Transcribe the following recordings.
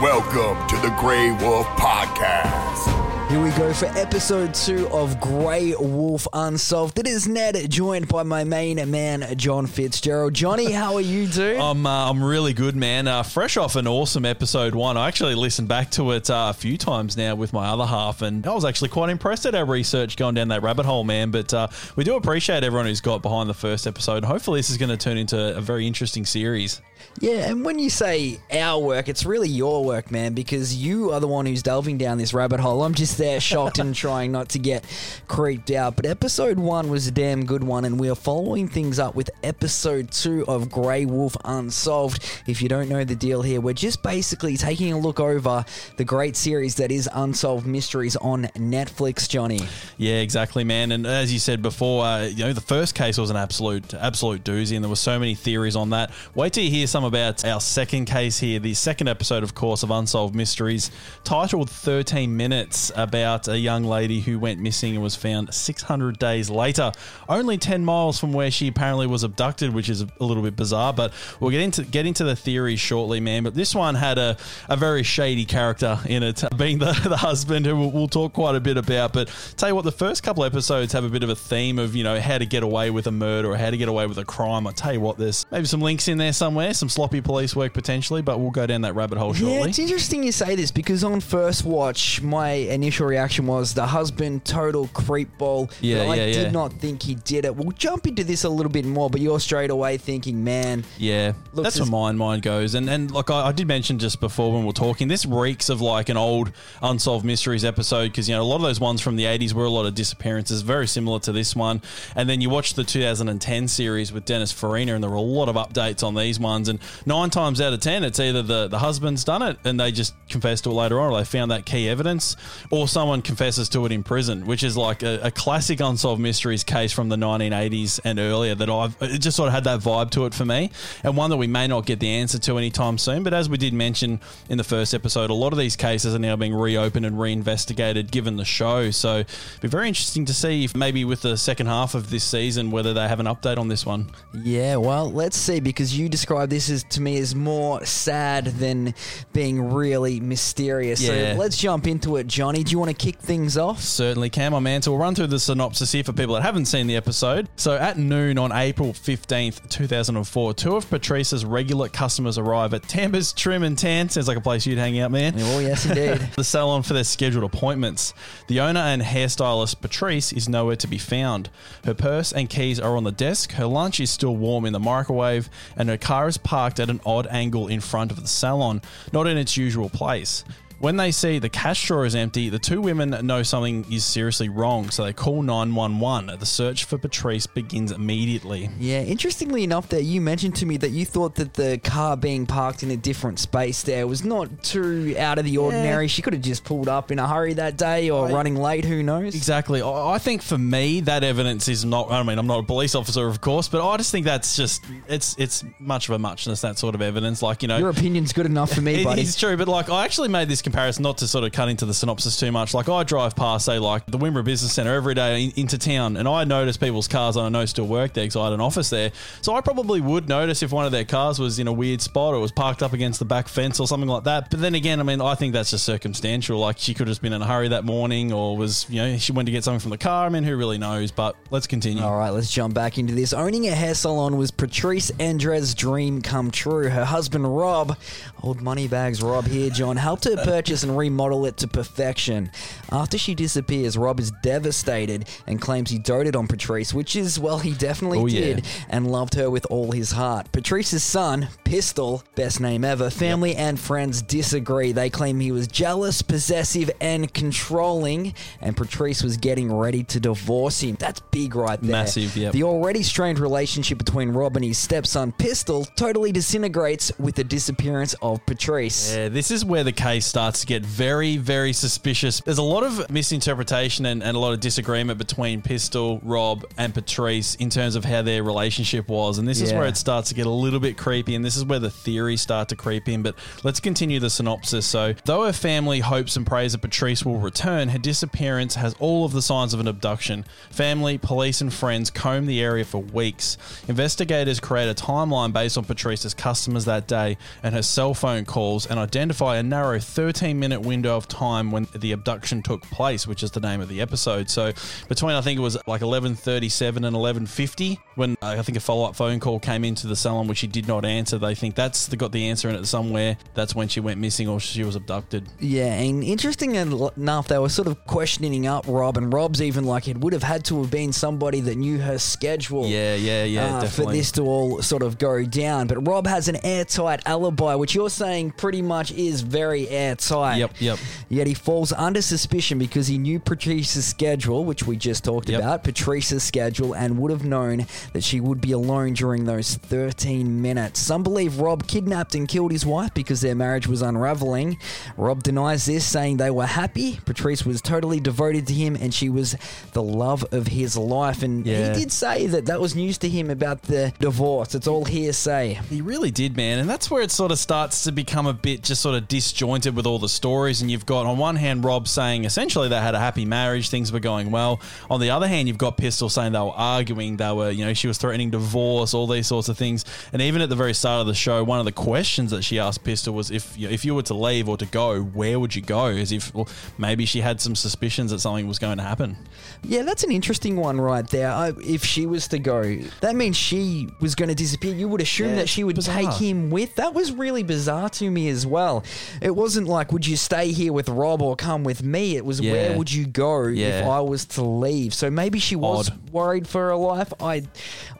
Welcome to the Grey Wolf Podcast. Here we go for episode two of Grey Wolf Unsolved. It is Ned, joined by my main man, John Fitzgerald. Johnny, how are you, dude? I'm uh, I'm really good, man. Uh, fresh off an awesome episode one. I actually listened back to it uh, a few times now with my other half, and I was actually quite impressed at our research going down that rabbit hole, man. But uh, we do appreciate everyone who's got behind the first episode. Hopefully, this is going to turn into a very interesting series. Yeah, and when you say our work, it's really your work, man, because you are the one who's delving down this rabbit hole. I'm just there shocked and trying not to get creeped out. But episode one was a damn good one, and we are following things up with episode two of Grey Wolf Unsolved. If you don't know the deal here, we're just basically taking a look over the great series that is Unsolved Mysteries on Netflix, Johnny. Yeah, exactly, man. And as you said before, uh, you know the first case was an absolute absolute doozy, and there were so many theories on that. Wait till you hear some about our second case here, the second episode, of course, of Unsolved Mysteries, titled 13 Minutes, about a young lady who went missing and was found 600 days later, only 10 miles from where she apparently was abducted, which is a little bit bizarre. But we'll get into get into the theories shortly, man. But this one had a, a very shady character in it, being the, the husband, who we'll, we'll talk quite a bit about. But tell you what, the first couple episodes have a bit of a theme of, you know, how to get away with a murder or how to get away with a crime. I tell you what, there's maybe some links in there somewhere, some sloppy police work potentially, but we'll go down that rabbit hole shortly. Yeah, it's interesting you say this because on first watch, my initial reaction was the husband total creep ball. Yeah, I yeah, did yeah. not think he did it. We'll jump into this a little bit more, but you're straight away thinking, man, Yeah, that's where mine mind goes. And and like I, I did mention just before when we are talking, this reeks of like an old unsolved mysteries episode because you know a lot of those ones from the '80s were a lot of disappearances, very similar to this one. And then you watch the 2010 series with Dennis Farina, and there were a lot of updates on these ones. And nine times out of ten, it's either the the husband's done it and they just confess to it later on, or they found that key evidence, or someone confesses to it in prison, which is like a, a classic unsolved mysteries case from the 1980s and earlier that I've it just sort of had that vibe to it for me, and one that we may not get the answer to anytime soon. But as we did mention in the first episode, a lot of these cases are now being reopened and reinvestigated given the show. So it'd be very interesting to see if maybe with the second half of this season whether they have an update on this one. Yeah, well, let's see because you describe this as to me as more sad than being really mysterious. Yeah. So let's jump into it, Johnny. Do you want to kick things off? Certainly can, my man. So we'll run through the synopsis here for people that haven't seen the episode. So at noon on April 15th, 2004, two of Patrice's regular customers arrive at Tamba's Trim and Tan. Sounds like a place you'd hang out, man. Oh, yes, indeed. the salon for their scheduled appointments. The owner and hairstylist Patrice is nowhere to be found. Her purse and keys are on the desk, her lunch is still warm in the microwave, and her car is parked at an odd angle in front of the salon, not in its usual place. When they see the cash drawer is empty, the two women know something is seriously wrong, so they call 911. The search for Patrice begins immediately. Yeah, interestingly enough, that you mentioned to me that you thought that the car being parked in a different space there was not too out of the ordinary. She could have just pulled up in a hurry that day or running late, who knows? Exactly. I I think for me, that evidence is not. I mean, I'm not a police officer, of course, but I just think that's just it's it's much of a muchness. That sort of evidence, like you know, Your opinion's good enough for me, It buddy. is true, but like I actually made this comparison not to sort of cut into the synopsis too much. Like I drive past, say, like the Wimmera Business Centre every day in, into town, and I notice people's cars I know still work there because I had an office there. So I probably would notice if one of their cars was in a weird spot or was parked up against the back fence or something like that. But then again, I mean, I think that's just circumstantial. Like she could have just been in a hurry that morning, or was you know she went to get something from the car. I mean, who really knows? But let's continue. All right, let's jump back into this. Owning a hair salon was Patrice Endres' dream come true. Her husband Rob, old moneybags Rob here, John, helped her purchase and remodel it to perfection. After she disappears, Rob is devastated and claims he doted on Patrice, which is, well, he definitely Oh, yeah. did, and loved her with all his heart. Patrice's son, Pistol, best name ever, family and friends disagree. They claim he was jealous, possessive, and controlling, and Patrice was getting ready to divorce him. That's big right there. Massive, yeah. The already strained relationship between Rob and his stepson, Pistol, totally disintegrates with the disappearance of Patrice. Yeah, this is where the case starts to get very, very suspicious. There's a lot of misinterpretation and, and a lot of disagreement between Pistol, Rob, and Patrice in terms of how their relationship was. And this is Yeah. where it starts to get a little bit creepy. And this is is where the theories start to creep in. But let's continue the synopsis. So, though her family hopes and prays that Patrice will return, her disappearance has all of the signs of an abduction. Family, police, and friends comb the area for weeks. Investigators create a timeline based on Patrice's customers that day and her cell phone calls and identify a narrow 13 minute window of time when the abduction took place, which is the name of the episode. So, between I think it was like 11:37 and 11:50 when uh, I think a follow up phone call came into the salon which she did not answer. They think that's they got the answer in it somewhere. That's when she went missing or she was abducted. Yeah, and interesting enough, they were sort of questioning up Rob, and Rob's even like it would have had to have been somebody that knew her schedule. Yeah, yeah, yeah, uh, for this to all sort of go down. But Rob has an airtight alibi, which you're saying pretty much is very airtight. Yep, yep. Yet he falls under suspicion because he knew Patrice's schedule, which we just talked Yep. about, Patrice's schedule, and would have known that she would be alone during those 13 minutes. Some believe Rob kidnapped and killed his wife because their marriage was unraveling. Rob denies this, saying they were happy. Patrice was totally devoted to him and she was the love of his life. And Yeah. he did say that that was news to him about the divorce. It's all hearsay. He really did, man. And that's where it sort of starts to become a bit just sort of disjointed with all the stories. And you've got, on one hand, Rob saying essentially they had a happy marriage, things were going well. On the other hand, you've got Pistol saying they were arguing, they were, you know, she was threatening divorce, all these sorts of things. And even at the very start of the show, one of the questions that she asked Pistol was if you, if you were to leave or to go, where would you go? As if well, maybe she had some suspicions that something was going to happen. Yeah, that's an interesting one right there. I, if she was to go, that means she was going to disappear. You would assume Yeah, that she would bizarre. take him with. That was really bizarre to me as well. It wasn't like, would you stay here with Rob or come with me? It was, Yeah. where would you go if I was to leave? So maybe she was Odd. worried for her life. I,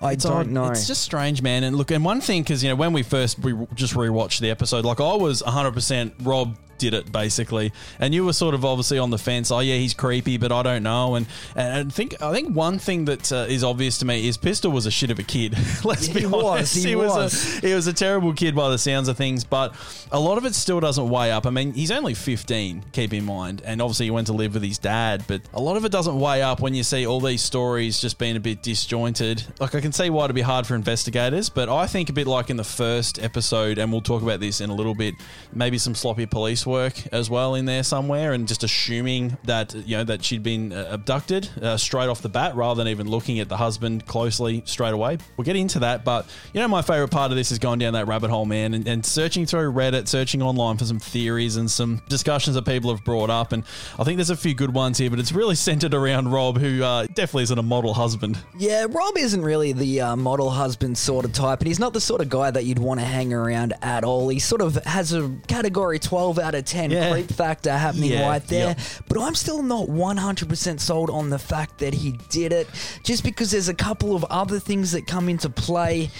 I It's don't odd. know. It's just strange, man. And look, and one thing, because, you know, when we first we just rewatched the episode, like I was 100% Rob did it basically. And you were sort of obviously on the fence oh yeah he's creepy but i don't know. And and I think i think one thing that uh, is obvious to me is pistol was a shit of a kid let's He be was, honest. he was, was. a he was a terrible kid by the sounds of things but a lot of it still doesn't weigh up. I mean he's only 15 keep in mind and obviously he went to live with his dad but a lot of it doesn't weigh up when you see all these stories just being a bit disjointed. Like i can see why it'd be hard for investigators but i think a bit like in the first episode and we'll talk about this in a little bit maybe some sloppy police work as well in there somewhere and just assuming that you know that she'd been uh, abducted uh, straight off the bat rather than even looking at the husband closely straight away we'll get into that but you know my favorite part of this is going down that rabbit hole man and, and searching through reddit searching online for some theories and some discussions that people have brought up and i think there's a few good ones here but it's really centered around rob who uh, definitely isn't a model husband Yeah, Rob isn't really the uh, model husband sort of type, and he's not the sort of guy that you'd want to hang around at all. He sort of has a category 12 out of 10 Yeah. creep factor happening Yeah, right there, yep. but I'm still not 100% sold on the fact that he did it, just because there's a couple of other things that come into play.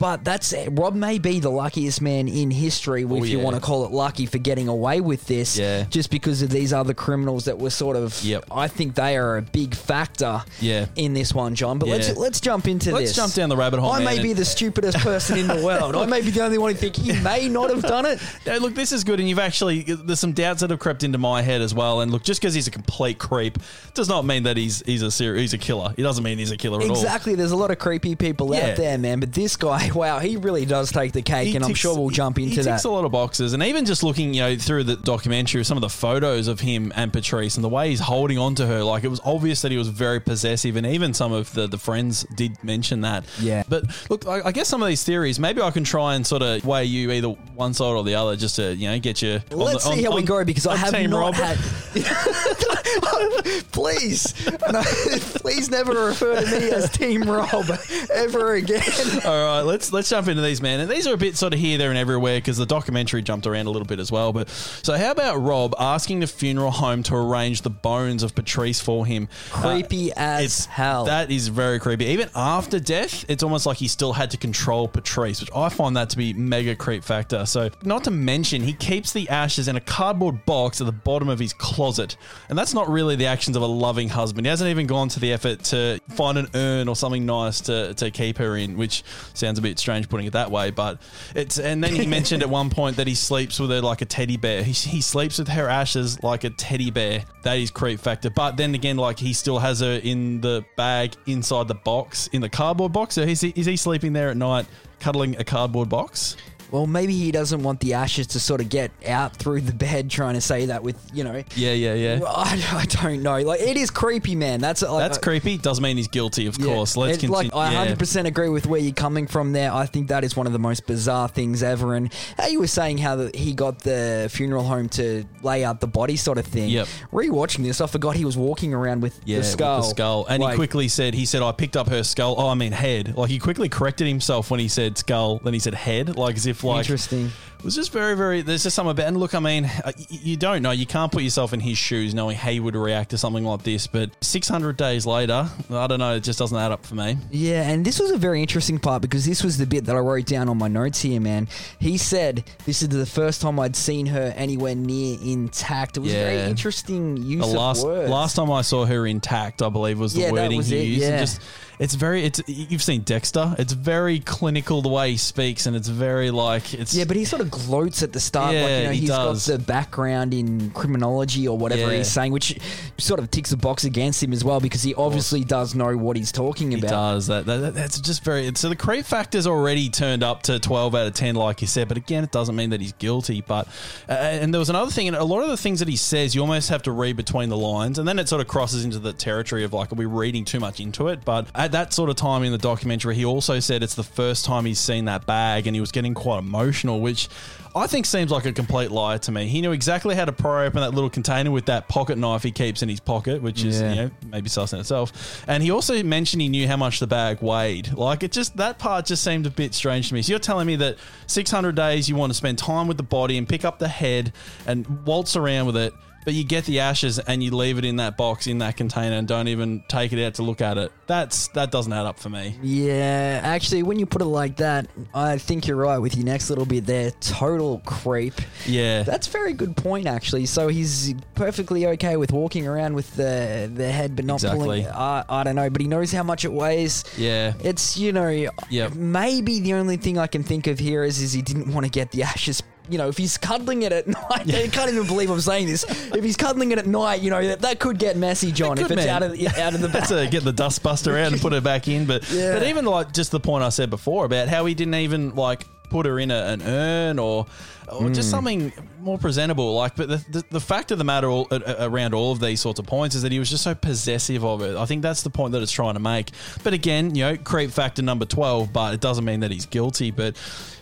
But that's Rob may be the luckiest man in history, if oh, you Oh, yeah. want to call it lucky for getting away with this, Yeah. just because of these other criminals that were sort of. Yep. I think they are a big factor Yeah. in this one, John. But let's let's jump into this. Let's jump down the rabbit hole, I may be the stupidest person in the world. I may be the only one who think he may not have done it. Yeah, look, this is good, and you've actually there's some doubts that have crept into my head as well. And look, just because he's a complete creep does not mean that he's he's a ser- he's a killer. He doesn't mean he's a killer at all. Exactly. There's a lot of creepy people Yeah. out there, man. But this guy, wow, he really does take the cake, He and I'm ticks- sure we'll jump into he that. ticks a lot of boxes, and even just looking, you know, through the documentary, some of the photos of him and Patrice, and the way he's holding on to her, like it was obvious that he was very possessive, and even some of the the friends did mention that. Yeah. But look, I, I guess some of these theories, maybe I can try and sort of weigh you either one side or the other, just to you know get you. on Let's the- see on- how we on- go because I on have Team not Rob. had. please, no, please never refer to me as Team Rob ever again. All right, let's let's jump into these, man. And these are a bit sort of here, there, and everywhere because the documentary jumped around a little bit as well. But so, how about Rob asking the funeral home to arrange the bones of Patrice for him? Uh, creepy as hell. That is very creepy. Even after death, it's almost like he still had to control Patrice, which I find that to be mega creep factor. So, not to mention, he keeps the ashes in a cardboard box at the bottom of his closet, and that's not really the actions of a loving husband. He hasn't even gone to the effort to find an urn or something nice to, to keep her in, which sounds a bit strange putting it that way. But it's and then he mentioned at one point that he sleeps with her like a teddy bear. He, he sleeps with her ashes like a teddy bear. That is creep factor. But then again, like he still has her in the bag inside the box in the cardboard box. So is he, is he sleeping there at night, cuddling a cardboard box? Well, maybe he doesn't want the ashes to sort of get out through the bed. Trying to say that with you know, Yeah, yeah, yeah. Well, I, I don't know. Like it is creepy, man. That's like, That's uh, creepy. Doesn't mean he's guilty, of Yeah. course. Let's It's continue. Like I yeah. 100% agree with where you're coming from there. I think that is one of the most bizarre things ever. And how you were saying how the, he got the funeral home to lay out the body sort of thing. Yep. Rewatching this, I forgot he was walking around with Yeah, the skull. With the skull. And Like, he quickly said, he said, I picked up her skull. Oh, I mean head. Like he quickly corrected himself when he said skull. Then he said head, like as if like Interesting. It was just very, very. There's just something about. And look, I mean, uh, you don't know. You can't put yourself in his shoes, knowing how he would react to something like this. But 600 days later, I don't know. It just doesn't add up for me. Yeah, and this was a very interesting part because this was the bit that I wrote down on my notes here, man. He said this is the first time I'd seen her anywhere near intact. It was Yeah. very interesting use The last last time I saw her intact, I believe, was the Yeah, wording was he it, used. And yeah. just it's very. It's you've seen Dexter. It's very clinical the way he speaks, and it's very like it's. Yeah, but he sort of gloats at the start. like, Yeah, you know, he he's does. got the background in criminology or whatever Yeah. he's saying, which sort of ticks a box against him as well because he obviously does know what he's talking He about. does that, that. That's just very. So the creep factor's already turned up to twelve out of ten, like you said. But again, it doesn't mean that he's guilty. But uh, and there was another thing, and a lot of the things that he says, you almost have to read between the lines, and then it sort of crosses into the territory of like, are we reading too much into it? But at that sort of time in the documentary, he also said it's the first time he's seen that bag, and he was getting quite emotional, which. I think seems like a complete lie to me. He knew exactly how to pry open that little container with that pocket knife he keeps in his pocket, which is Yeah. you know maybe sus in itself. And he also mentioned he knew how much the bag weighed. Like it just that part just seemed a bit strange to me. So you're telling me that 600 days you want to spend time with the body and pick up the head and waltz around with it, but you get the ashes and you leave it in that box in that container and don't even take it out to look at it. That's that doesn't add up for me. Yeah, actually, when you put it like that, I think you're right with your next little bit there. Total creep. Yeah. That's a very good point, actually. So he's perfectly okay with walking around with the the head, but not Exactly. pulling. I I don't know, but he knows how much it weighs. yeah. It's you know, Yep. maybe the only thing I can think of here is is he didn't want to get the ashes. You know, if he's cuddling it at night, I can't even believe I'm saying this. If he's cuddling it at night, you know that, that could get messy, John. If it's man. out of the, out of the That's to get the dust buster out and put it back in. But Yeah. but even like just the point I said before about how he didn't even like put her in a, an urn or or Hmm. just something more presentable. Like, but the, the, the fact of the matter all, uh, around all of these sorts of points is that he was just so possessive of it. I think that's the point that it's trying to make. But again, you know, creep factor number twelve, but it doesn't mean that he's guilty. But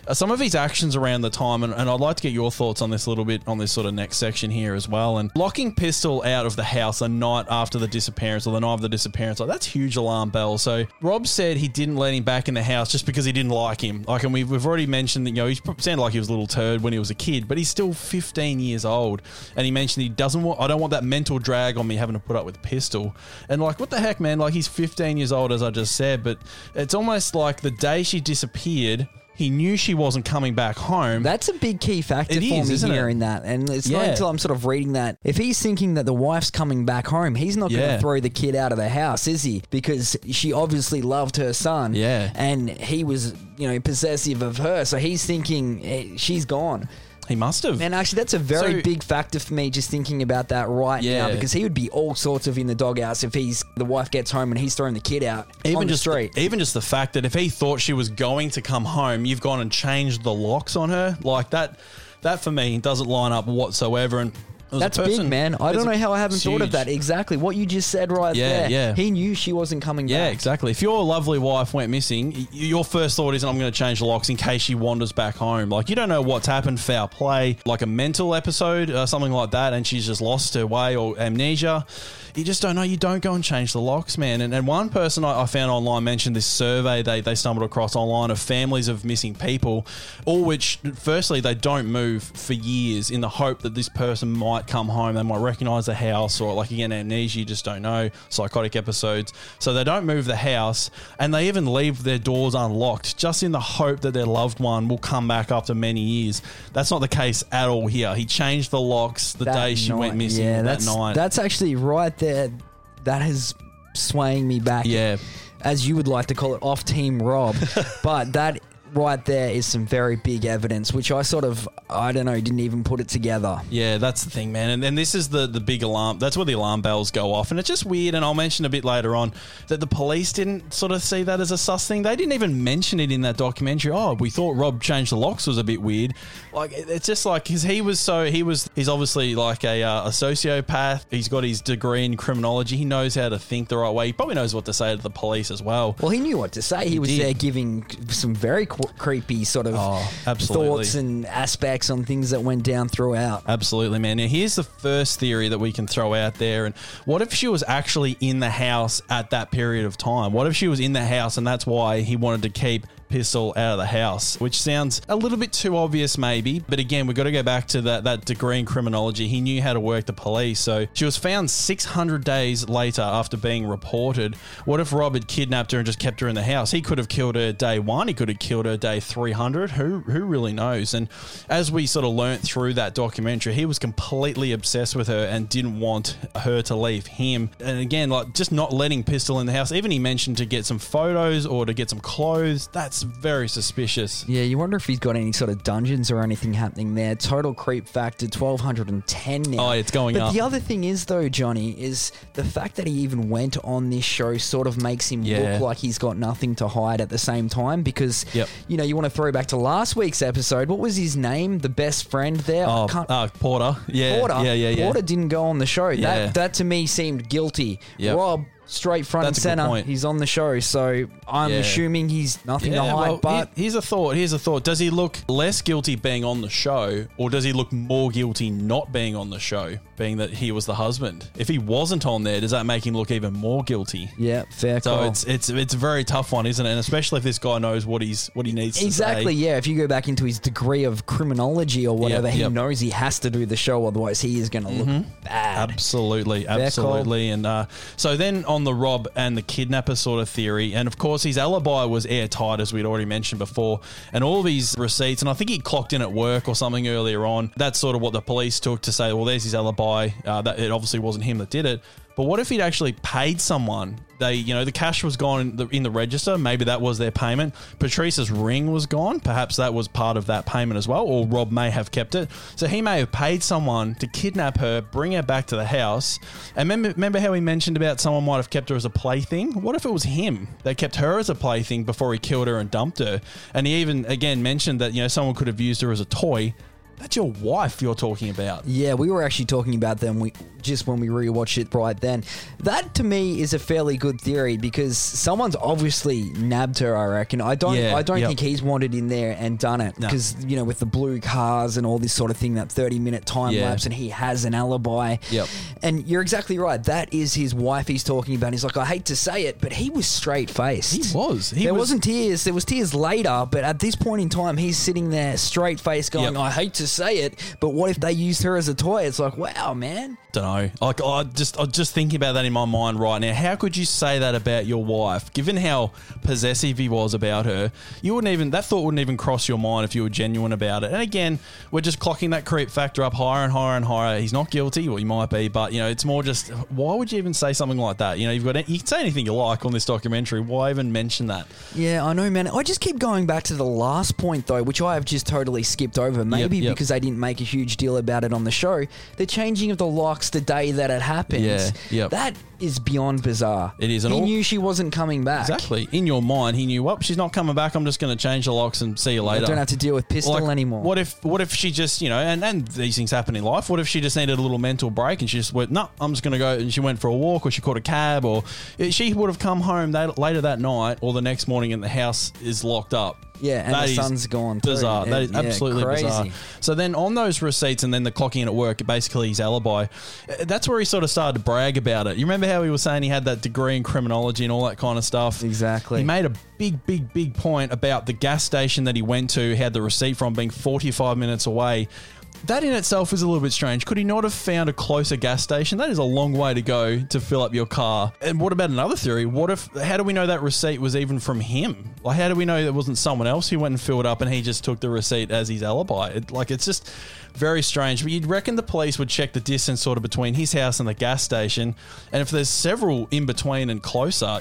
uh, some of his actions around the time, and, and I'd like to get your thoughts on this a little bit on this sort of next section here as well. And locking Pistol out of the house a night after the disappearance or the night of the disappearance, like that's huge alarm bell. So Rob said he didn't let him back in the house just because he didn't like him. Like, and we've, we've already mentioned that, you know, he sounded like he was a little turd when he was a kid, but he's still 15 years old. And he mentioned he doesn't want, I don't want that mental drag on me having to put up with Pistol. And like, what the heck, man? Like, he's 15 years old, as I just said, but it's almost like the day she disappeared, he knew she wasn't coming back home. That's a big key factor It for is, me isn't here it? in that. And it's not Yeah. until I'm sort of reading that. If he's thinking that the wife's coming back home, he's not going Yeah. to throw the kid out of the house, is he? Because she obviously loved her son. Yeah. And he was, you know, possessive of her. So he's thinking eh, she's gone. He must have. And actually, that's a very So- big factor for me just thinking about that right Yeah. now because he would be all sorts of in the doghouse if he's the wife gets home and he's throwing the kid out even on the just street. even just the fact that if he thought she was going to come home, you've gone and changed the locks on her like that. That for me doesn't line up whatsoever. And That's big, man. I don't know how I haven't thought of huge. that. Exactly what you just said right Yeah, there. yeah. He knew she wasn't coming Yeah, back. exactly. If your lovely wife went missing, y- your first thought isn't, I'm going to change the locks in case she wanders back home. Like, you don't know what's happened, foul play, like a mental episode, uh, something like that, and she's just lost her way or amnesia. You just don't know. You don't go and change the locks, man. And, and one person I, I found online mentioned this survey they, they stumbled across online of families of missing people, all which, firstly, they don't move for years in the hope that this person might come home. They might recognize the house, or like again, amnesia, you just don't know, psychotic episodes. So they don't move the house, and they even leave their doors unlocked just in the hope that their loved one will come back after many years. That's not the case at all here. He changed the locks the That day she went missing Yeah, that that's, night. That's actually right there. That is swaying me back. Yeah. As you would like to call it, off team Rob. but that right there is some very big evidence, which I sort of, I don't know, didn't even put it together. Yeah, that's the thing, man. And then this is the the big alarm. That's where the alarm bells go off, and it's just weird. And I'll mention a bit later on that the police didn't sort of see that as a sus thing. They didn't even mention it in that documentary. Oh, we thought Rob changed the locks was a bit weird. Like it's just like because he was so he was he's obviously like a uh, a sociopath. He's got his degree in criminology. He knows how to think the right way. He probably knows what to say to the police as well. Well, he knew what to say. He, was did. there giving some very creepy sort of Oh, thoughts and aspects on things that went down throughout. Absolutely, man. Now, here's the first theory that we can throw out there. And what if she was actually in the house at that period of time? What if she was in the house and that's why he wanted to keep Pistol out of the house? Which sounds a little bit too obvious, maybe. But again, we've got to go back to that, that degree in criminology. He knew how to work the police. So she was found 600 days later after being reported. What if Rob had kidnapped her and just kept her in the house? He could have killed her day one. He could have killed her day 300. Who, who really knows? And as we sort of learnt through that documentary, he was completely obsessed with her and didn't want her to leave him. And again, like just not letting Pistol in the house. Even he mentioned to get some photos or to get some clothes. That's very suspicious. Yeah, you wonder if he's got any sort of dungeons or anything happening there. Total creep factor, 1210 now. Oh, it's going but up. the other thing is, though, Johnny, is the fact that he even went on this show sort of makes him Yeah. look like he's got nothing to hide at the same time because, Yep. you know, you want to throw back to last week's episode. What was his name? The best friend there? I Oh, can't- uh, Porter. Yeah. Porter. Yeah, yeah, yeah. Porter didn't go on the show. Yeah. That that to me seemed guilty. Yep. Rob, straight front That's and center. He's on the show, so I'm Yeah. assuming he's nothing to hide. well, but here's a thought. Here's a thought. Does he look less guilty being on the show, or does he look more guilty not being on the show, being that he was the husband? If he wasn't on there, does that make him look even more guilty? yeah, fair So call. it's it's it's a very tough one, isn't it? And especially if this guy knows what he's what he needs to Exactly, yeah. If you go back into his degree of criminology or whatever, Yep, he yep. knows he has to do the show, otherwise he is going to look bad. Absolutely, call. absolutely. And uh, so then on the Rob and the kidnapper sort of theory, and of course his alibi was airtight, as we'd already mentioned before, and all these receipts, and I think he clocked in at work or something earlier on. That's sort of what the police took to say, well, there's his alibi. Uh, that it obviously wasn't him that did it. But what if he'd actually paid someone? They, you know, the cash was gone in the, in the register. Maybe that was their payment. Patrice's ring was gone. Perhaps that was part of that payment as well. Or Rob may have kept it. So he may have paid someone to kidnap her, bring her back to the house. And remember, remember how he mentioned about someone might have kept her as a plaything? What if it was him that kept her as a plaything before he killed her and dumped her? And he even again mentioned that you know someone could have used her as a toy. That's your wife you're talking about. Yeah, we were actually talking about them we, just when we rewatched it right then. That to me is a fairly good theory because someone's obviously nabbed her. I reckon. I don't. Yeah, I don't yep. think he's wandered in there and done it No. because you know with the blue cars and all this sort of thing, that thirty minute time Yeah. lapse, and he has an alibi. Yep. And you're exactly right. That is his wife. He's talking about. He's like, I hate to say it, but he was straight faced. He was. He there was- not tears. There was tears later, but at this point in time, he's sitting there straight faced, going, Yep. "I hate to say it, but what if they used her as a toy?" It's like, wow, man. Don't know. Like I just, I'm just thinking about that in my mind right now. How could you say that about your wife, given how possessive he was about her? You wouldn't even that thought wouldn't even cross your mind if you were genuine about it. And again, we're just clocking that creep factor up higher and higher and higher. He's not guilty, well, he might be, but you know, it's more just why would you even say something like that? You know, you've got you can say anything you like on this documentary. Why even mention that? Yeah, I know, man. I just keep going back to the last point, though, which I have just totally skipped over. Maybe yep. because they didn't make a huge deal about it on the show. The changing of the locks the day that it happened. Yeah, yep. That is beyond bizarre. It is, and He all- knew she wasn't coming back. Exactly. In your mind, he knew, well, she's not coming back. I'm just going to change the locks and see you later. I don't have to deal with pistol Like, anymore. What if what if she just you know and, and these things happen in life? What if she just needed a little mental break and she just went, no, I'm just going to go and she went for a walk or she caught a cab or eh, she would have come home that, later that night or the next morning and the house is locked up. Yeah, and That the is sun's gone too. Bizarre. That is Yeah, absolutely crazy. bizarre. So then on those receipts and then the clocking in at work, basically his alibi, uh, that's where he sort of started to brag about it. You remember how he was saying he had that degree in criminology and all that kind of stuff? Exactly. He made a big, big, big point about the gas station that he went to, had the receipt from being 45 minutes away. That in itself is a little bit strange. Could he not have found a closer gas station? That is a long way to go to fill up your car. And what about another theory? What if, how do we know that receipt was even from him? Like, how do we know it wasn't someone else who went and filled up and he just took the receipt as his alibi? It, like, it's just very strange. But you'd reckon the police would check the distance sort of between his house and the gas station. And if there's several in between and closer,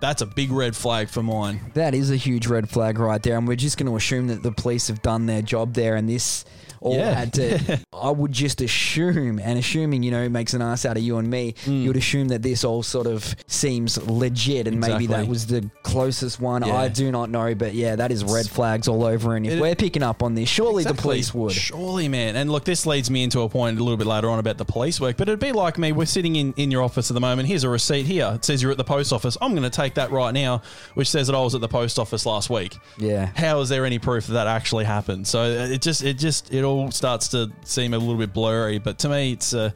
that's a big red flag for mine. That is a huge red flag right there, and we're just going to assume that the police have done their job there, and this all Yeah. had to. I would just assume, and assuming you know makes an ass out of you and me, mm. you would assume that this all sort of seems legit, and maybe that was the closest one. Yeah. I do not know, but yeah, that is red flags all over. And if It- we're picking up on this, surely the police would. Surely, man. And look, this leads me into a point a little bit later on about the police work. But it'd be like me. We're sitting in, in your office at the moment. Here's a receipt here. It says you're at the post office. I'm going to take that right now, which says that I was at the post office last week. Yeah. How is there any proof that that actually happened? So uh, it just, it just, it all starts to seem a little bit blurry. But to me, it's. Uh,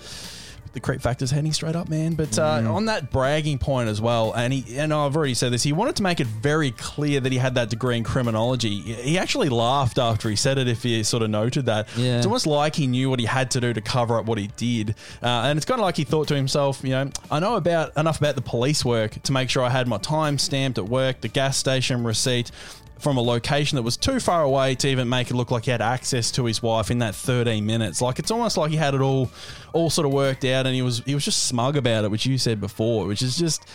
the creep factor's heading straight up, man. But uh, Mm. on that bragging point as well, and he and I've already said this, he wanted to make it very clear that he had that degree in criminology. He actually laughed after he said it. If he sort of noted that, Yeah. it's almost like he knew what he had to do to cover up what he did, uh, and it's kind of like he thought to himself, you know, I know about enough about the police work to make sure I had my time stamped at work, the gas station receipt from a location that was too far away to even make it look like he had access to his wife in that 13 minutes. Like it's almost like he had it all all sort of worked out and he was he was just smug about it, which you said before, which is just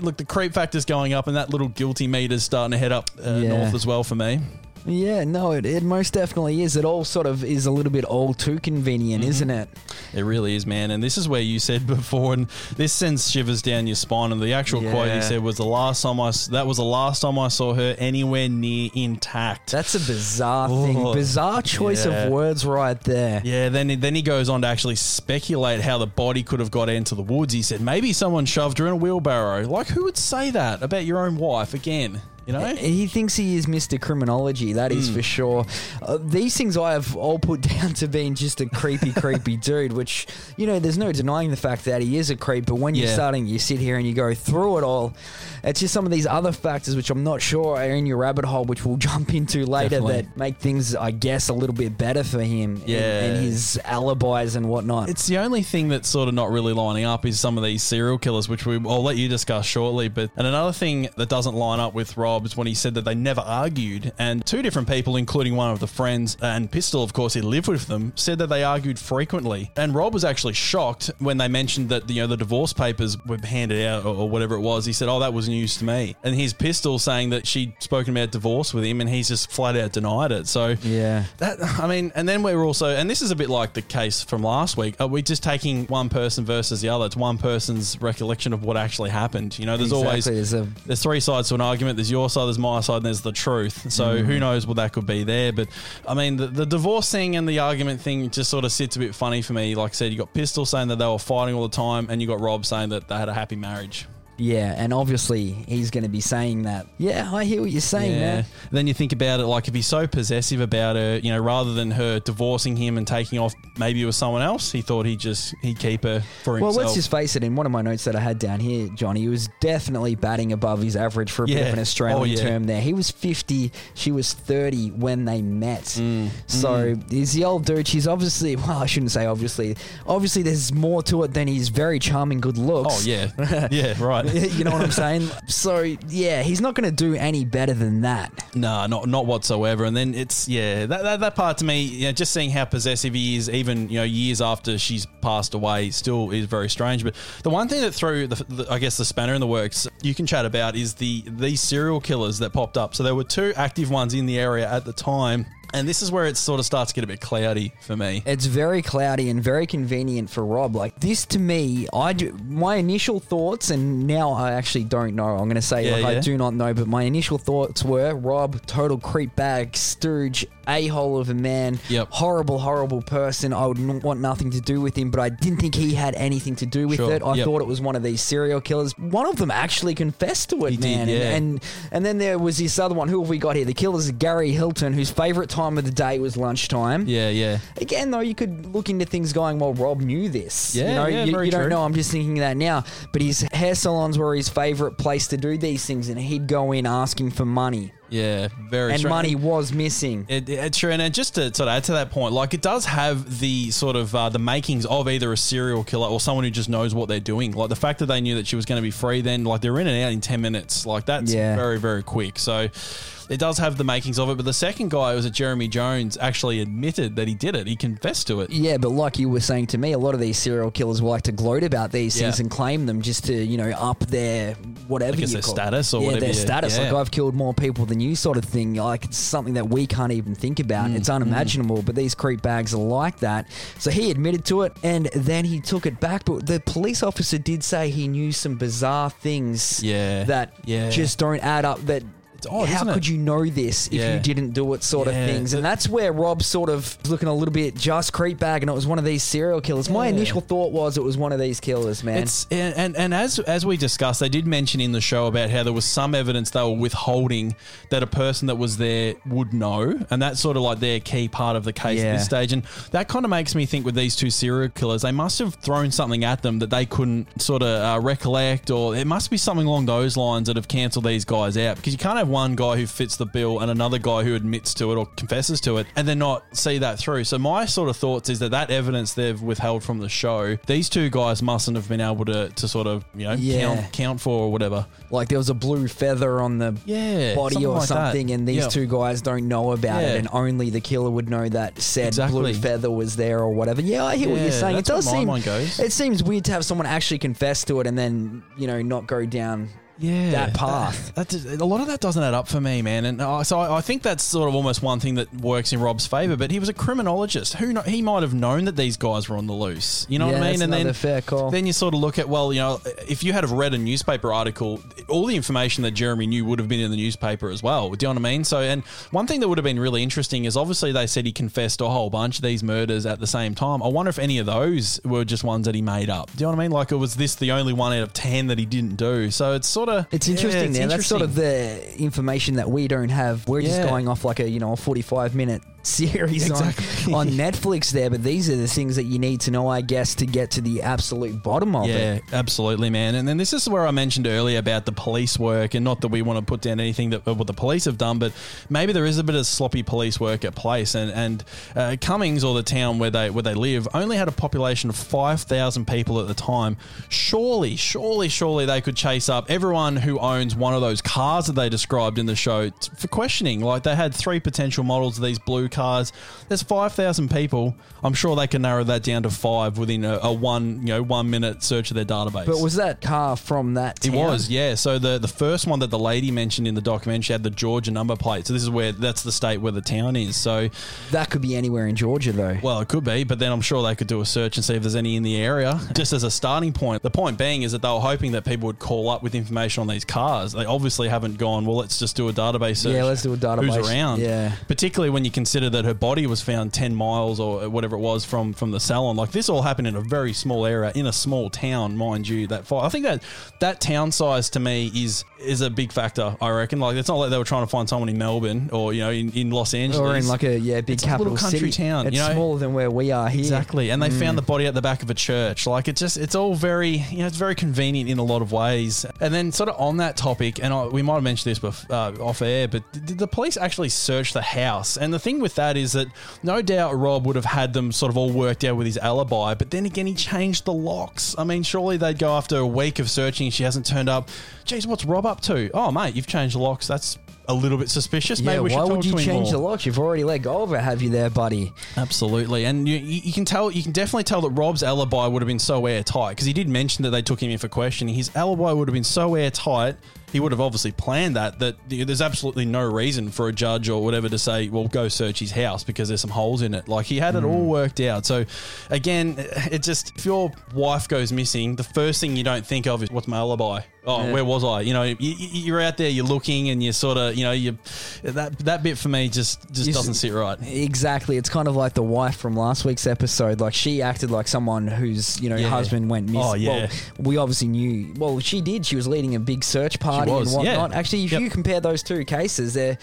look the creep factor's going up and that little guilty meter's starting to head up uh, Yeah. north as well for me. Yeah, no, it, it most definitely is. It all sort of is a little bit all too convenient, Mm-hmm. isn't it? It really is, man. And this is where you said before, and this sends shivers down your spine. And the actual quote Yeah. he said was the last time I that was the last time I saw her anywhere near intact. That's a bizarre thing. Oh, Bizarre choice yeah. of words right there. Yeah, then then he goes on to actually speculate how the body could have got into the woods. He said maybe someone shoved her in a wheelbarrow. Like who would say that about your own wife again? You know? He thinks he is Mr. Criminology, that is is for sure. Uh, these things I have all put down to being just a creepy, creepy dude, which, you know, there's no denying the fact that he is a creep, but when you're starting, you sit here and you go through it all, it's just some of these other factors which I'm not sure are in your rabbit hole, which we'll jump into later, Definitely. that make things, I guess, a little bit better for him and- Yeah. and, his alibis and whatnot. It's the only thing that's sort of not really lining up is some of these serial killers, which we, I'll let you discuss shortly. But and another thing that doesn't line up with Rob when he said that they never argued, and two different people, including one of the friends and Pistol, of course, he lived with them, said that they argued frequently. And Rob was actually shocked when they mentioned that you know the divorce papers were handed out or, or whatever it was. He said, "Oh, that was news to me." And his Pistol saying that she'd spoken about divorce with him, and he's just flat out denied it. So yeah. that I mean, and then we're also, and this is a bit like the case from last week. Are we just taking one person versus the other? It's one person's recollection of what actually happened. You know, there's always there's a- there's three sides to an argument. There's your side, there's my side, and there's the truth. So Mm. who knows what that could be there? But I mean, the, the divorce thing and the argument thing just sort of sits a bit funny for me. Like I said, you got Pistol saying that they were fighting all the time, and you got Rob saying that they had a happy marriage. Yeah, and obviously he's going to be saying that. Yeah, I hear what you're saying, man. Then you think about it, like if he's so possessive about her, you know, rather than her divorcing him and taking off, maybe it was someone else. He thought he'd just he'd keep her for himself. Well, let's just face it. In one of my notes that I had down here, Johnny, he was definitely batting above his average for a bit of an Australian Oh, yeah. term. There, he was fifty, she was thirty when they met. Mm. So he's the old dude. She's obviously, well, I shouldn't say obviously. Obviously, there's more to it than his very charming good looks. oh yeah, yeah, right. you know what I'm saying? So yeah, he's not going to do any better than that. No, not not whatsoever. And then it's yeah, that, that that part to me, you know, just seeing how possessive he is, even you know, years after she's passed away, still is very strange. But the one thing that threw, the, the, I guess, the spanner in the works you can chat about is the these serial killers that popped up. So there were two active ones in the area at the time. And this is where it sort of starts to get a bit cloudy for me. It's very cloudy and very convenient for Rob. Like this to me, I do, my initial thoughts, and now I actually don't know. I'm going to say Yeah, like I do not know, but my initial thoughts were Rob, total creep bag, stooge, a hole of a man, Yep. horrible, horrible person. I would n- want nothing to do with him, but I didn't think he had anything to do with Sure, it. I yep. thought it was one of these serial killers. One of them actually confessed to it, He did, man. And- and and then there was this other one. Who have we got here? The killer's Gary Hilton, whose favorite time of the day was lunchtime. Yeah, yeah. Again, though, you could look into things going, well, Rob knew this. Yeah, you know, yeah, you, very you don't true. know. I'm just thinking that now. But his hair salons were his favorite place to do these things, and he'd go in asking for money, Yeah, very and strange. money was missing. It, it's true, and just to sort of add to that point, like it does have the sort of uh, the makings of either a serial killer or someone who just knows what they're doing. Like the fact that they knew that she was going to be free, then like they're in and out in ten minutes, like that's Yeah. very very quick. So it does have the makings of it. But the second guy was a Jeremy Jones actually admitted that he did it. He confessed to it. Yeah, but like you were saying to me, a lot of these serial killers will like to gloat about these things and claim them just to, you know, up their whatever you their call status or yeah, whatever their status. Like. I've killed more people than you, sort of thing. Like it's something that we can't even think about. Mm, it's unimaginable. But these creep bags are like that. So he admitted to it, and then he took it back. But the police officer did say he knew some bizarre things. Yeah. that Yeah. just don't add up. That. Odd, How could you know this if Yeah. you didn't do it, sort Yeah. of things? And that's where Rob sort of was looking a little bit just creep bag, and it was one of these serial killers. My Yeah. initial thought was it was one of these killers, man. It's and, and and as as we discussed, they did mention in the show about how there was some evidence they were withholding that a person that was there would know, and that's sort of like their key part of the case at Yeah. this stage. And that kind of makes me think with these two serial killers, they must have thrown something at them that they couldn't sort of uh, recollect, or it must be something along those lines that have cancelled these guys out because you can't have one guy who fits the bill and another guy who admits to it or confesses to it and then not see that through. So my sort of thoughts is that that evidence they've withheld from the show, these two guys mustn't have been able to, to sort of you know Yeah. count count for or whatever. like there was a blue feather on the Yeah, body something or like that. something, and these Yeah. two guys don't know about Yeah. it, and only the killer would know that said Exactly. blue feather was there or whatever. Yeah, I hear what you're saying. It does seem it seems weird to have someone actually confess to it and then you know not go down yeah, that path. That, that- a lot of that doesn't add up for me, man. And uh, so I, I think that's sort of almost one thing that works in Rob's favor. But he was a criminologist. Who kno- he might have known that these guys were on the loose. You know Yeah, what I mean? and then fair call. then you sort of look at well, you know, if you had have read a newspaper article, all the information that Jeremy knew would have been in the newspaper as well. Do you know what I mean? So, and one thing that would have been really interesting is obviously they said he confessed to a whole bunch of these murders at the same time. I wonder if any of those were just ones that he made up. Do you know what I mean? Like, it was this the only one out of ten that he didn't do? So it's sort of It's yeah, interesting it's now. That's sort of the information that we don't have. We're just Yeah. going off like a you know a forty-five minute series Exactly. on, on Netflix there. But these are the things that you need to know, I guess, to get to the absolute bottom of Yeah, it. Yeah, absolutely, man. And then this is where I mentioned earlier about the police work, and not that we want to put down anything that what the police have done, but maybe there is a bit of sloppy police work at place. And and uh, Cummings or the town where they where they live only had a population of five thousand people at the time. Surely, surely, surely they could chase up everyone who owns one of those cars that they described in the show for questioning. Like they had three potential models of these blue cars. There's five thousand people. I'm sure they can narrow that down to five within a, a one you know one minute search of their database. But was that car from that? It was, yeah. So the the first one that the lady mentioned in the documentary she had the Georgia number plate. So this is where that's the state where the town is. So That could be anywhere in Georgia, though. well, it could be, but then I'm sure they could do a search and see if there's any in the area. Just as a starting point. The point being is that they were hoping that people would call up with information on these cars. They obviously haven't gone, well, let's just do a database search. Yeah, let's do a database. Who's around? Yeah. Particularly when you consider that her body was found 10 miles or whatever it was from from the salon. Like this all happened in a very small area in a small town, mind you. That I think that that town size to me is is a big factor. I reckon. Like it's not like they were trying to find someone in Melbourne or you know in, in Los Angeles Or in like a yeah big It's a capital little country city. town, It's you know? smaller than where we are here. Exactly, and they Mm. found the body at the back of a church. Like it just, it's all very, you know, it's very convenient in a lot of ways. And then, sort of on that topic, and I, we might have mentioned this bef- uh, off air, but did the police actually search the house? And the thing with that is that no doubt Rob would have had them sort of all worked out with his alibi, but then again, he changed the locks. I mean, surely they'd go after a week of searching. She hasn't turned up. Geez, what's Rob up to? Oh, mate, you've changed the locks. That's a little bit suspicious. Yeah, Maybe we should why would you change more. the locks? You've already let go of it, have you, there, buddy? Absolutely, and you you can tell, you can definitely tell that Rob's alibi would have been so airtight because he did mention that they took him in for questioning. His alibi would have been so airtight. He would have obviously planned that. That there's absolutely no reason for a judge or whatever to say, "Well, go search his house because there's some holes in it." Like he had it all hmm. worked out. So, again, it just if your wife goes missing, the first thing you don't think of is what's my alibi. Oh, Yeah. where was I? You know, you, you- you're out there, you're looking, and you're sort of, you know, you that that bit for me just just You doesn't sit right. Exactly. It's kind of like the wife from last week's episode. Like she acted like someone whose you know Yeah. husband went missing. Oh, yeah. Well, we obviously knew. Well, she did. She was leading a big search party was, and whatnot. yeah. Actually, if Yep. you compare those two cases, they're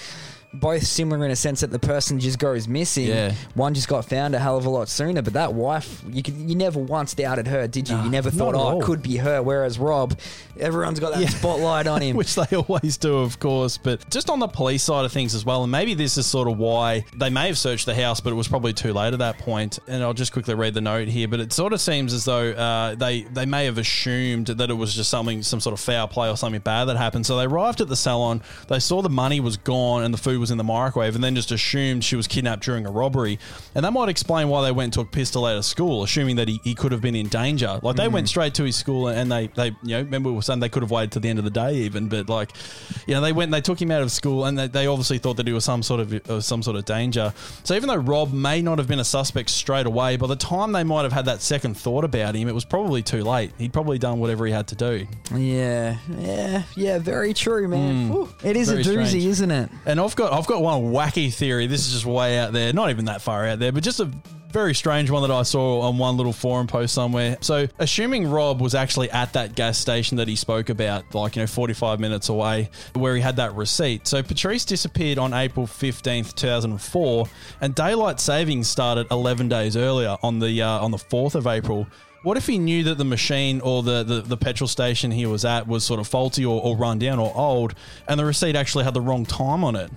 both similar in a sense that the person just goes missing. Yeah. One just got found a hell of a lot sooner, but that wife, you could, you never once doubted her, did you? You never thought, oh, all. it could be her. Whereas Rob, everyone's got that Yeah. spotlight on him. Which they always do, of course. But just on the police side of things as well, and maybe this is sort of why they may have searched the house, but it was probably too late at that point. And I'll just quickly read the note here. But it sort of seems as though uh, they they may have assumed that it was just something, some sort of foul play or something bad that happened. So they arrived at the salon, they saw the money was gone and the food was in the microwave, and then just assumed she was kidnapped during a robbery. And that might explain why they went and took pistol out of school, assuming that he, he could have been in danger. Like they went straight to his school and they, they, you know, remember we were saying they could have waited to the end of the day even, but like, you know, they went and they took him out of school and they, they obviously thought that he was some sort of uh, some sort of danger. So even though Rob may not have been a suspect straight away, by the time they might have had that second thought about him, it was probably too late. He'd probably done whatever he had to do. Yeah, yeah, yeah. Very true, man. Whew. It is a doozy, strange. isn't it? And I've got I've got one wacky theory. This is just way out there, not even that far out there, but just a very strange one that I saw on one little forum post somewhere. So, assuming Rob was actually at that gas station that he spoke about, like you know, forty five minutes away, where he had that receipt. So, Patrice disappeared on April fifteenth, two thousand and four, and daylight savings started eleven days earlier on the uh, on the fourth of April. What if he knew that the machine or the, the, the petrol station he was at was sort of faulty or, or run down or old, and the receipt actually had the wrong time on it?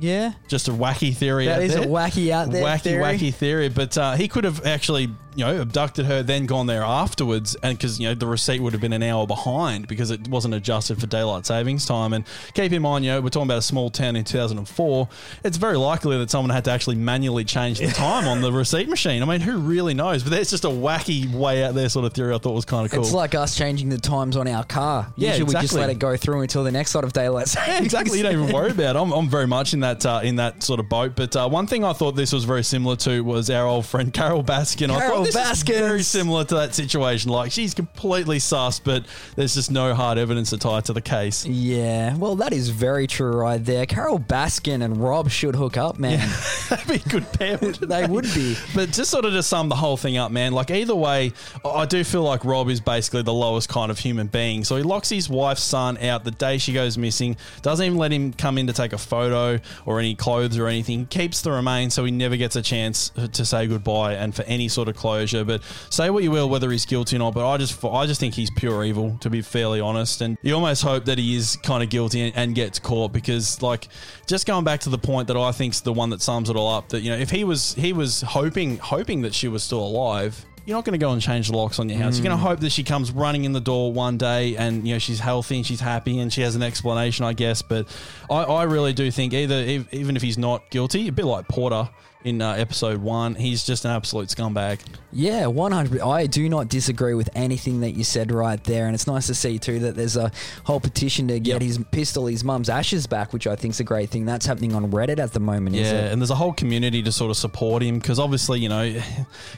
Yeah. Just a wacky theory. That out is a wacky out there Wacky, theory. wacky theory. But uh, he could have actually, you know, abducted her, then gone there afterwards, and because you know the receipt would have been an hour behind because it wasn't adjusted for daylight savings time. And keep in mind, you know, we're talking about a small town in 2004. It's very likely that someone had to actually manually change the time on the receipt machine. I mean, who really knows? But that's just a wacky way out there sort of theory. I thought was kind of cool. It's like us changing the times on our car. Yeah, Usually we just let it go through until the next sort of daylight Yeah, savings. exactly. You don't even worry about it. I'm, I'm very much in that uh, in that sort of boat. But uh, one thing I thought this was very similar to was our old friend Carole Baskin. I Carole thought is Baskin. very similar to that situation. Like she's completely sus, but there's just no hard evidence to tie to the case. Yeah, well, that is very true right there. Carole Baskin and Rob should hook up, man. That'd be a good pair. wouldn't They would be. But just sort of to sum the whole thing up, man, like either way, I do feel like Rob is basically the lowest kind of human being. So he locks his wife's son out the day she goes missing, doesn't even let him come in to take a photo or any clothes or anything, keeps the remains so he never gets a chance to say goodbye and for any sort of closure. But say what you will, whether he's guilty or not, but I just I just think he's pure evil, to be fairly honest. And you almost hope that he is kind of guilty and, and gets caught because, like, just going back to the point that I think's the one that sums it all up, that you know, if he was he was hoping hoping that she was still alive. You're not going to go and change the locks on your house. You're going to mm. hope that she comes running in the door one day and you know she's healthy and she's happy and she has an explanation, I guess. But I, I really do think either even if he's not guilty, a bit like Porter in uh, episode one, he's just an absolute scumbag. Yeah, 100. I do not disagree with anything that you said right there. And it's nice to see, too, that there's a whole petition to get Yep. his pistol, his mum's ashes back, which I think is a great thing. That's happening on Reddit at the moment, Yeah, and there's a whole community to sort of support him because obviously, you know,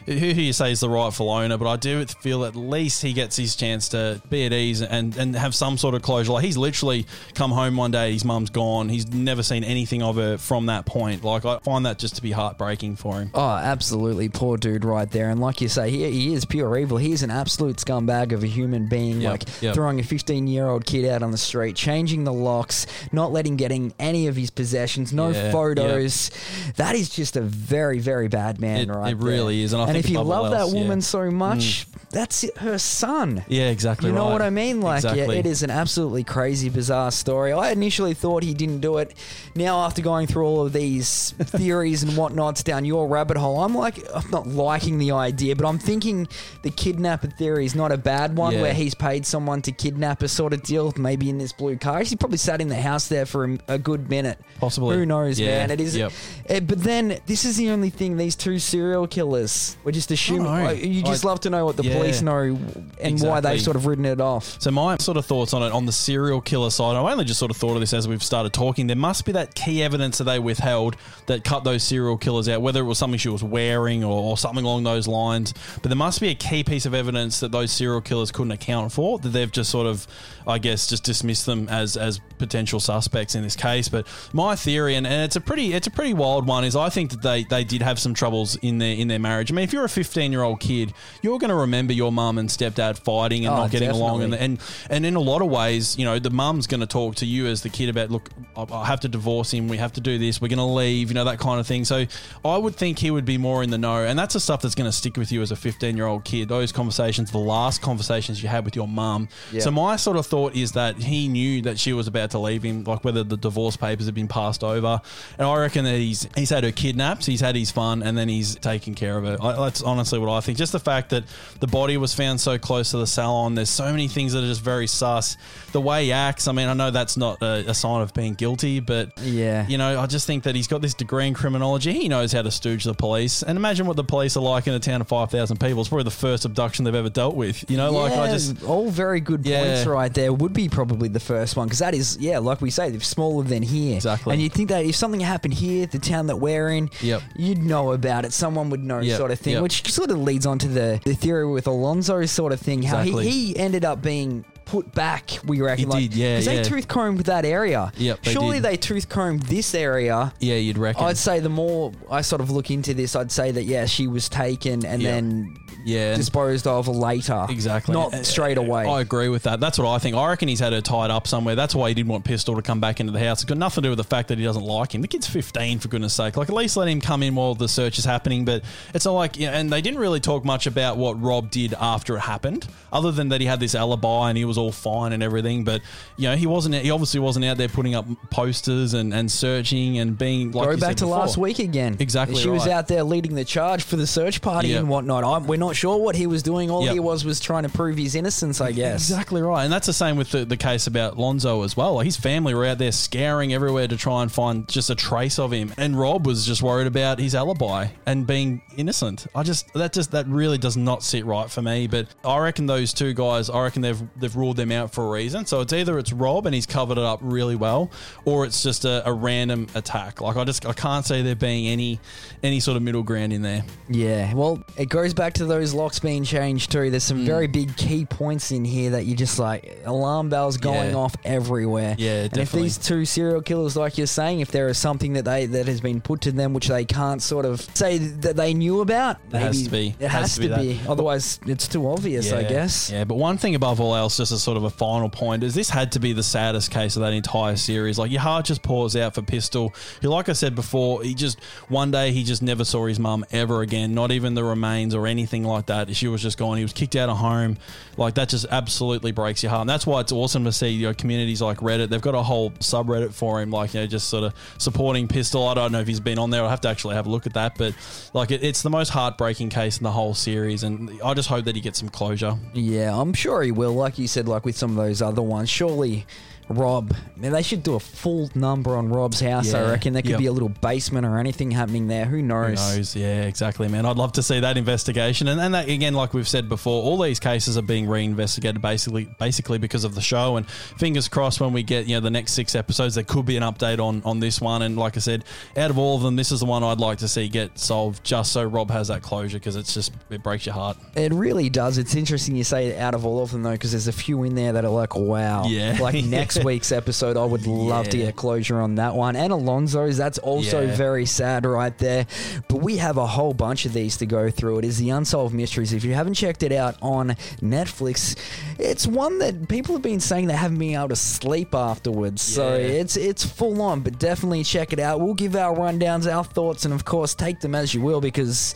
who who you say is the rightful owner, but I do feel at least he gets his chance to be at ease and, and have some sort of closure. Like he's literally come home one day, his mum's gone, he's never seen anything of her from that point. Like I find that just to be heartbreaking for him. Oh, absolutely. Poor dude right there. And like you say, he, he is pure evil. He is an absolute scumbag of a human being. Yep, Like yep. throwing a 15 year old kid out on the street, changing the locks, not letting getting any of his possessions, no Yeah, photos. That is just a very, very bad man It- right it there. really is, and think if you love that woman yeah. Mm. so much, that's it, her son. Yeah, exactly You know right. what I mean? Like, yeah, it is an absolutely crazy, bizarre story. I initially thought he didn't do it. Now, after going through all of these theories and whatnots down your rabbit hole, I'm like, I'm not liking the idea, but I'm thinking the kidnapper theory is not a bad one, Yeah. where he's paid someone to kidnap a sort of deal, maybe in this blue car. He probably sat in the house there for a, a good minute. Possibly. Who knows, Yeah, man? It is. yep. eh, but then this is the only thing. These two serial killers. We're just assuming. you just I- love to know what the Yeah. Police know and why Exactly. they've sort of written it off. So my sort of thoughts on it on the serial killer side, I've only just sort of thought of this as we've started talking. There must be that key evidence that they withheld that cut those serial killers killers out, whether it was something she was wearing or, or something along those lines. But there must be a key piece of evidence that those serial killers couldn't account for, that they've just sort of, I guess, just dismiss them as as potential suspects in this case. But my theory, and, and it's a pretty it's a pretty wild one, is I think that they, they did have some troubles in their in their marriage. I mean, if you're a 15 year old kid, you're going to remember your mum and stepdad fighting and Oh, not getting along, and, and and in a lot of ways, you know, the mum's going to talk to you as the kid about, look, I I have to divorce him. We have to do this. We're going to leave. You know, that kind of thing. So I would think he would be more in the know, and that's the stuff that's going to stick with you as a 15 year old kid. Those conversations, the last conversations you had with your mum. Yeah. So my sort of thought is that he knew that she was about to leave him, like whether the divorce papers had been passed over, and I reckon that he's he's had her kidnapped, he's had his fun, and then he's taken care of her. I, that's honestly what I think. Just the fact that the body was found so close to the salon. There's so many things that are just very sus. The way he acts. I mean, I know that's not a, a sign of being guilty, but Yeah. you know, I just think that he's got this degree in criminology. He knows how to stooge the police. And imagine what the police are like in a town of 5,000 people. It's probably the first abduction they've ever dealt with. You know, like I just. all very good Yeah. points right there. Would be probably the first one because that is yeah, like we say, they're smaller than here. Exactly. And you'd think that if something happened here, the town that we're in, Yep. you'd know about it. Someone would know, Yep, sort of thing. yep. Which sort of leads on to the the theory with Alonzo sort of thing. How Exactly. he, he ended up being put back. We reckon, He like, did, yeah, because yeah. they tooth combed that area. Yep, they Surely did. they tooth combed this area. Yeah, you'd reckon. I'd say the more I sort of look into this, I'd say that yeah, she was taken and Yeah. then Yeah, disposed of later. Exactly. Not Uh, straight away. I agree with that. That's what I think. I reckon he's had her tied up somewhere. That's why he didn't want Pistol to come back into the house. It's got nothing to do with the fact that he doesn't like him. The kid's 15, for goodness sake. Like, at least let him come in while the search is happening. But it's not like, and they didn't really talk much about what Rob did after it happened, other than that he had this alibi and he was all fine and everything. But, you know, he wasn't, he obviously wasn't out there putting up posters and, and searching and being like Go back to before. last week again. Exactly She was out there leading the charge for the search party Yep. and whatnot. I'm, we're not sure what he was doing. All Yep. he was was trying to prove his innocence, I guess. Exactly right. And that's the same with the, the case about Lonzo as well. Like his family were out there scouring everywhere to try and find just a trace of him. And Rob was just worried about his alibi and being innocent. I just that just that really does not sit right for me. But I reckon those two guys, I reckon they've they've ruled them out for a reason. So it's either it's Rob and he's covered it up really well, or it's just a, a random attack. Like I just I can't see there being any any sort of middle ground in there. Yeah, well, it goes back to those locks being changed too. There's Mm. some very big key points in here that you just like alarm bells going Yeah. off everywhere. Yeah, And if these two serial killers, like you're saying, if there is something that they that has been put to them which they can't sort of say that they knew about, It has to be. It has, to, be. Otherwise, it's too obvious, I guess. Yeah, but one thing above all else, just as sort of a final point, is this had to be the saddest case of that entire series. Like your heart just pours out for Pistol. Who, like I said before, he just one day he just never saw his mum ever again. Not even the remains or anything like that. She was just gone. He was kicked out of home. Like that just absolutely breaks your heart. And that's why it's awesome to see you know communities like Reddit. They've got a whole subreddit for him, like you know, just sort of supporting Pistol. I don't know if he's been on there. I'll have to actually have a look at that. But like it, it's the most heartbreaking case in the whole series, and I just hope that he gets some closure. Yeah, I'm sure he will. Like you said, like with some of those other ones, surely. Rob, man, they should do a full number on Rob's house. I reckon there could Yep. be a little basement or anything happening there. Who Who knows? knows? Yeah, exactly, man. I'd love to see that investigation, and and that again, like we've said before, all these cases are being reinvestigated basically, basically because of the show. And fingers crossed, when we get you know the next six episodes, there could be an update on on this one. And like I said, out of all of them, this is the one I'd like to see get solved, just so Rob has that closure, because it's just it breaks your heart. It really does. It's interesting you say out of all of them though, because there's a few in there that are like, wow. Yeah. Like next week's episode, I would love to Yeah. get closure on that one. And Alonzo's, that's also Yeah. very sad right there. But we have a whole bunch of these to go through. It is the Unsolved Mysteries. If you haven't checked it out on Netflix, it's one that people have been saying they haven't been able to sleep afterwards. So it's it's full on, but definitely check it out. We'll give our rundowns, our thoughts, and of course take them as you will because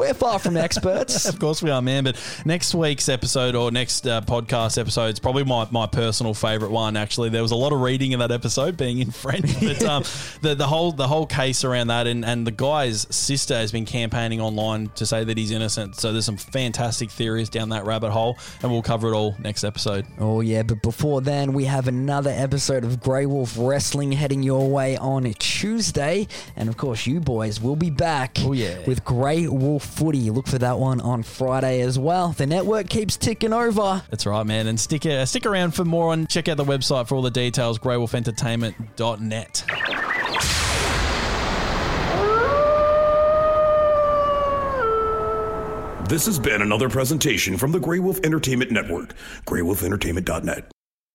we're far from experts. Of course we are, man. But next week's episode or next uh, podcast episode is probably my, my personal favorite one. Actually, there was a lot of reading in that episode, being in French. But um, the the whole the whole case around that, and, and the guy's sister has been campaigning online to say that he's innocent. So there's some fantastic theories down that rabbit hole, and we'll cover it all next episode. Oh, yeah, but before then, we have another episode of Grey Wolf Wrestling heading your way on Tuesday. And of course, you boys will be back Oh, yeah. with Grey Wolf footy. Look for that one on Friday as well. The network keeps ticking over. That's right, man. And stick uh, stick around for more and check out the website for all the details, greywolfentertainment.net. This has been another presentation from the Grey Wolf Entertainment Network, greywolfentertainment.net.